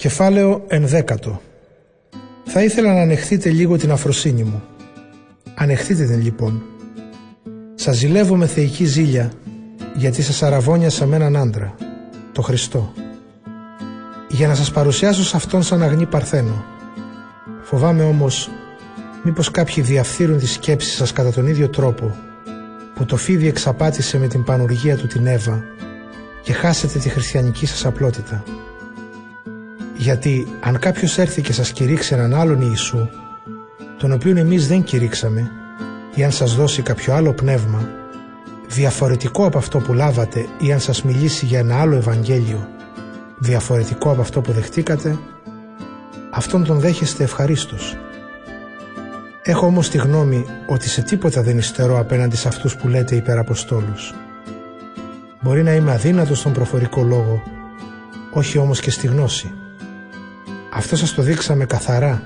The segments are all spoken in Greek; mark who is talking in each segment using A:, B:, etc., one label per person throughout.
A: Κεφάλαιο ενδέκατο Θα ήθελα να ανεχθείτε λίγο την αφροσύνη μου. Ανεχθείτε την λοιπόν. Σας ζηλεύω με θεϊκή ζήλια, γιατί σας αραβώνιασα με έναν άντρα, το Χριστό. Για να σας παρουσιάσω σε αυτόν σαν αγνή παρθένο. Φοβάμαι όμως, μήπως κάποιοι διαφθείρουν τη σκέψη σας κατά τον ίδιο τρόπο, που το φίδι εξαπάτησε με την πανουργία του την Εύα και χάσετε τη χριστιανική σας απλότητα. Γιατί αν κάποιος έρθει και σας κηρύξει έναν άλλον Ιησού, τον οποίον εμείς δεν κηρύξαμε, ή αν σας δώσει κάποιο άλλο πνεύμα, διαφορετικό από αυτό που λάβατε ή αν σας μιλήσει για ένα άλλο Ευαγγέλιο, διαφορετικό από αυτό που δεχτήκατε, αυτόν τον δέχεστε ευχαρίστως. Έχω όμως τη γνώμη ότι σε τίποτα δεν υστερώ απέναντι σε αυτούς που λέτε υπεραποστόλους. Μπορεί να είμαι αδύνατος στον προφορικό λόγο, όχι όμως και στη γνώση. Αυτό σας το δείξαμε καθαρά,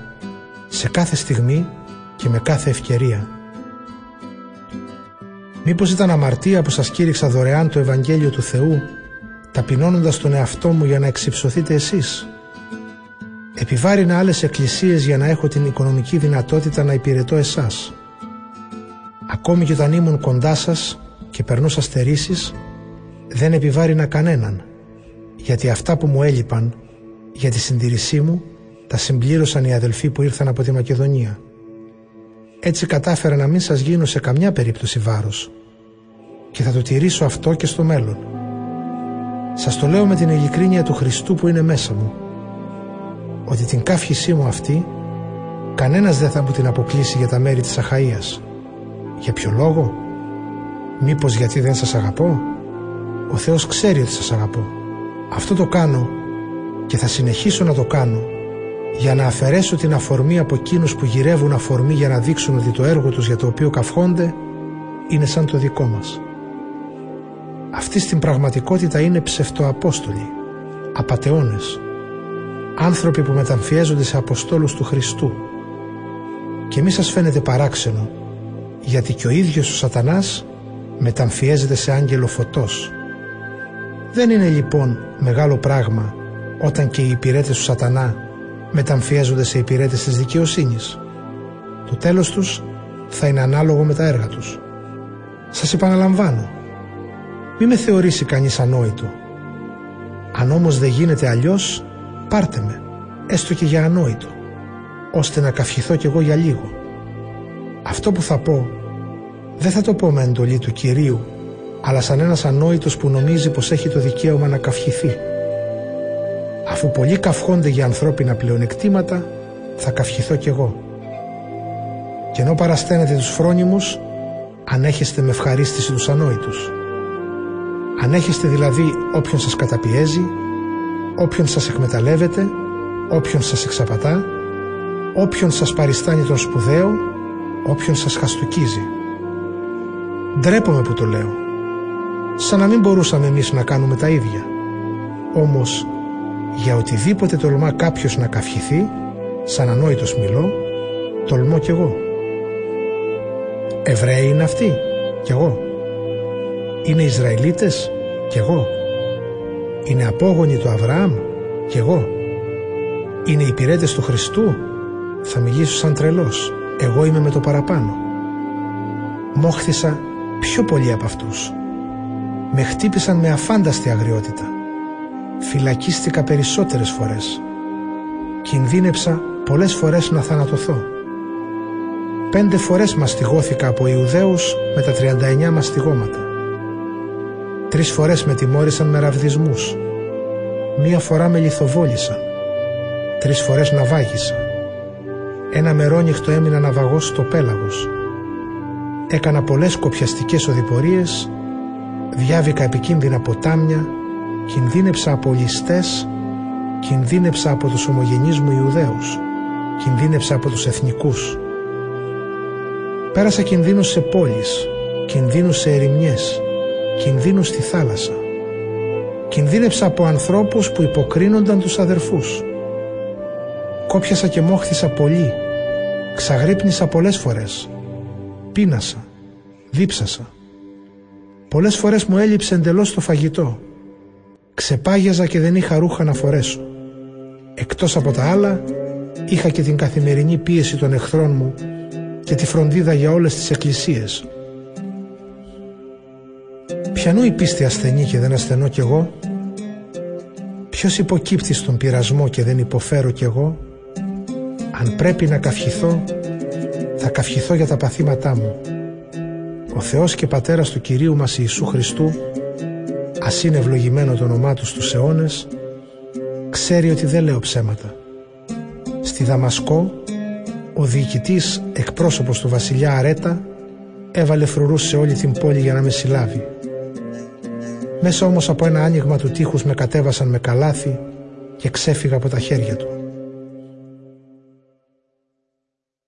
A: σε κάθε στιγμή και με κάθε ευκαιρία. Μήπως ήταν αμαρτία που σας κήρυξα δωρεάν το Ευαγγέλιο του Θεού, ταπεινώνοντας τον εαυτό μου για να εξυψωθείτε εσείς; Επιβάρυνα άλλες εκκλησίες για να έχω την οικονομική δυνατότητα να υπηρετώ εσάς. Ακόμη και όταν ήμουν κοντά σας και περνούσα στερήσεις, δεν επιβάρυνα κανέναν, γιατί αυτά που μου έλειπαν για τη συντηρησή μου τα συμπλήρωσαν οι αδελφοί που ήρθαν από τη Μακεδονία. Έτσι κατάφερα να μην σας γίνω σε καμιά περίπτωση βάρος και θα το τηρήσω αυτό και στο μέλλον. Σας το λέω με την ειλικρίνεια του Χριστού που είναι μέσα μου ότι την κάφησή μου αυτή κανένας δεν θα μου την αποκλείσει για τα μέρη της Αχαΐας. Για ποιο λόγο; Μήπως γιατί δεν σας αγαπώ; Ο Θεός ξέρει ότι σας αγαπώ. Αυτό το κάνω και θα συνεχίσω να το κάνω για να αφαιρέσω την αφορμή από εκείνους που γυρεύουν αφορμή για να δείξουν ότι το έργο τους για το οποίο καυχόνται είναι σαν το δικό μας. Αυτοί στην πραγματικότητα είναι ψευτοαπόστολοι, απατεώνες, άνθρωποι που μεταμφιέζονται σε αποστόλους του Χριστού. Και μη σας φαίνεται παράξενο, γιατί και ο ίδιος ο σατανάς μεταμφιέζεται σε άγγελο φωτός. Δεν είναι λοιπόν μεγάλο πράγμα όταν και οι υπηρέτες του σατανά μεταμφιέζονται σε υπηρέτες της δικαιοσύνης. Το τέλος τους θα είναι ανάλογο με τα έργα τους. Σας επαναλαμβάνω, μη με θεωρήσει κανείς ανόητο. Αν όμως δεν γίνεται αλλιώς, πάρτε με, έστω και για ανόητο, ώστε να καυχηθώ κι εγώ για λίγο. Αυτό που θα πω, δεν θα το πω με εντολή του Κυρίου, αλλά σαν ένας ανόητος που νομίζει πως έχει το δικαίωμα να καυχηθεί. Αφού πολλοί καυχόνται για ανθρώπινα πλεονεκτήματα, θα καυχηθώ κι εγώ. Και ενώ παρασταίνετε τους φρόνιμους, ανέχεστε με ευχαρίστηση τους ανόητους. Ανέχεστε δηλαδή όποιον σας καταπιέζει, όποιον σας εκμεταλλεύεται, όποιον σας εξαπατά, όποιον σας παριστάνει τον σπουδαίο, όποιον σας χαστουκίζει. Ντρέπομαι που το λέω. Σαν να μην μπορούσαμε εμείς να κάνουμε τα ίδια. Όμως, για οτιδήποτε τολμά κάποιος να καυχηθεί, σαν ανόητος μιλώ, τολμώ κι εγώ. Εβραίοι είναι αυτοί, κι εγώ. Είναι Ισραηλίτες, κι εγώ. Είναι απόγονοι του Αβραάμ, κι εγώ. Είναι υπηρέτες του Χριστού, θα μιλήσω σαν τρελός. Εγώ είμαι με το παραπάνω. Μόχθησα πιο πολύ από αυτούς. Με χτύπησαν με αφάνταστη αγριότητα. Φυλακίστηκα περισσότερες φορές. Κινδύνεψα πολλές φορές να θανατωθώ. Πέντε φορές μαστιγώθηκα από Ιουδαίους με τα 39 μαστιγώματα. Τρεις φορές με τιμώρησαν με ραβδισμούς. Μία φορά με λιθοβόλησαν. Τρεις φορές ναυάγησα. Ένα μερόνυχτο έμεινα ναυαγός στο πέλαγος. Έκανα πολλές κοπιαστικές οδηπορίες, διάβηκα επικίνδυνα ποτάμια, κινδύνεψα από ληστές, κινδύνεψα από τους ομογενείς μου Ιουδαίους, κινδύνεψα από τους εθνικούς. Πέρασα κινδύνους σε πόλεις, κινδύνους σε ερημιές, κινδύνους στη θάλασσα. Κινδύνεψα από ανθρώπους που υποκρίνονταν τους αδερφούς. Κόπιασα και μόχθησα πολύ, ξαγρύπνησα πολλές φορές, πείνασα, δίψασα. Πολλές φορές μου έλειψε εντελώς το φαγητό. Ξεπάγιαζα και δεν είχα ρούχα να φορέσω. Εκτός από τα άλλα, είχα και την καθημερινή πίεση των εχθρών μου και τη φροντίδα για όλες τις εκκλησίες. Ποιανού η πίστη ασθενή και δεν ασθενώ κι εγώ, ποιος υποκύπτει στον πειρασμό και δεν υποφέρω κι εγώ, αν πρέπει να καυχηθώ, θα καυχηθώ για τα παθήματά μου. Ο Θεός και Πατέρας του Κυρίου μας Ιησού Χριστού, ας είναι ευλογημένο το όνομά Τους στους αιώνες, ξέρει ότι δεν λέω ψέματα. Στη Δαμασκό, ο διοικητής εκπρόσωπος του βασιλιά Αρέτα έβαλε φρουρούς σε όλη την πόλη για να με συλλάβει. Μέσα όμως από ένα άνοιγμα του τείχους με κατέβασαν με καλάθι και ξέφυγα από τα χέρια του.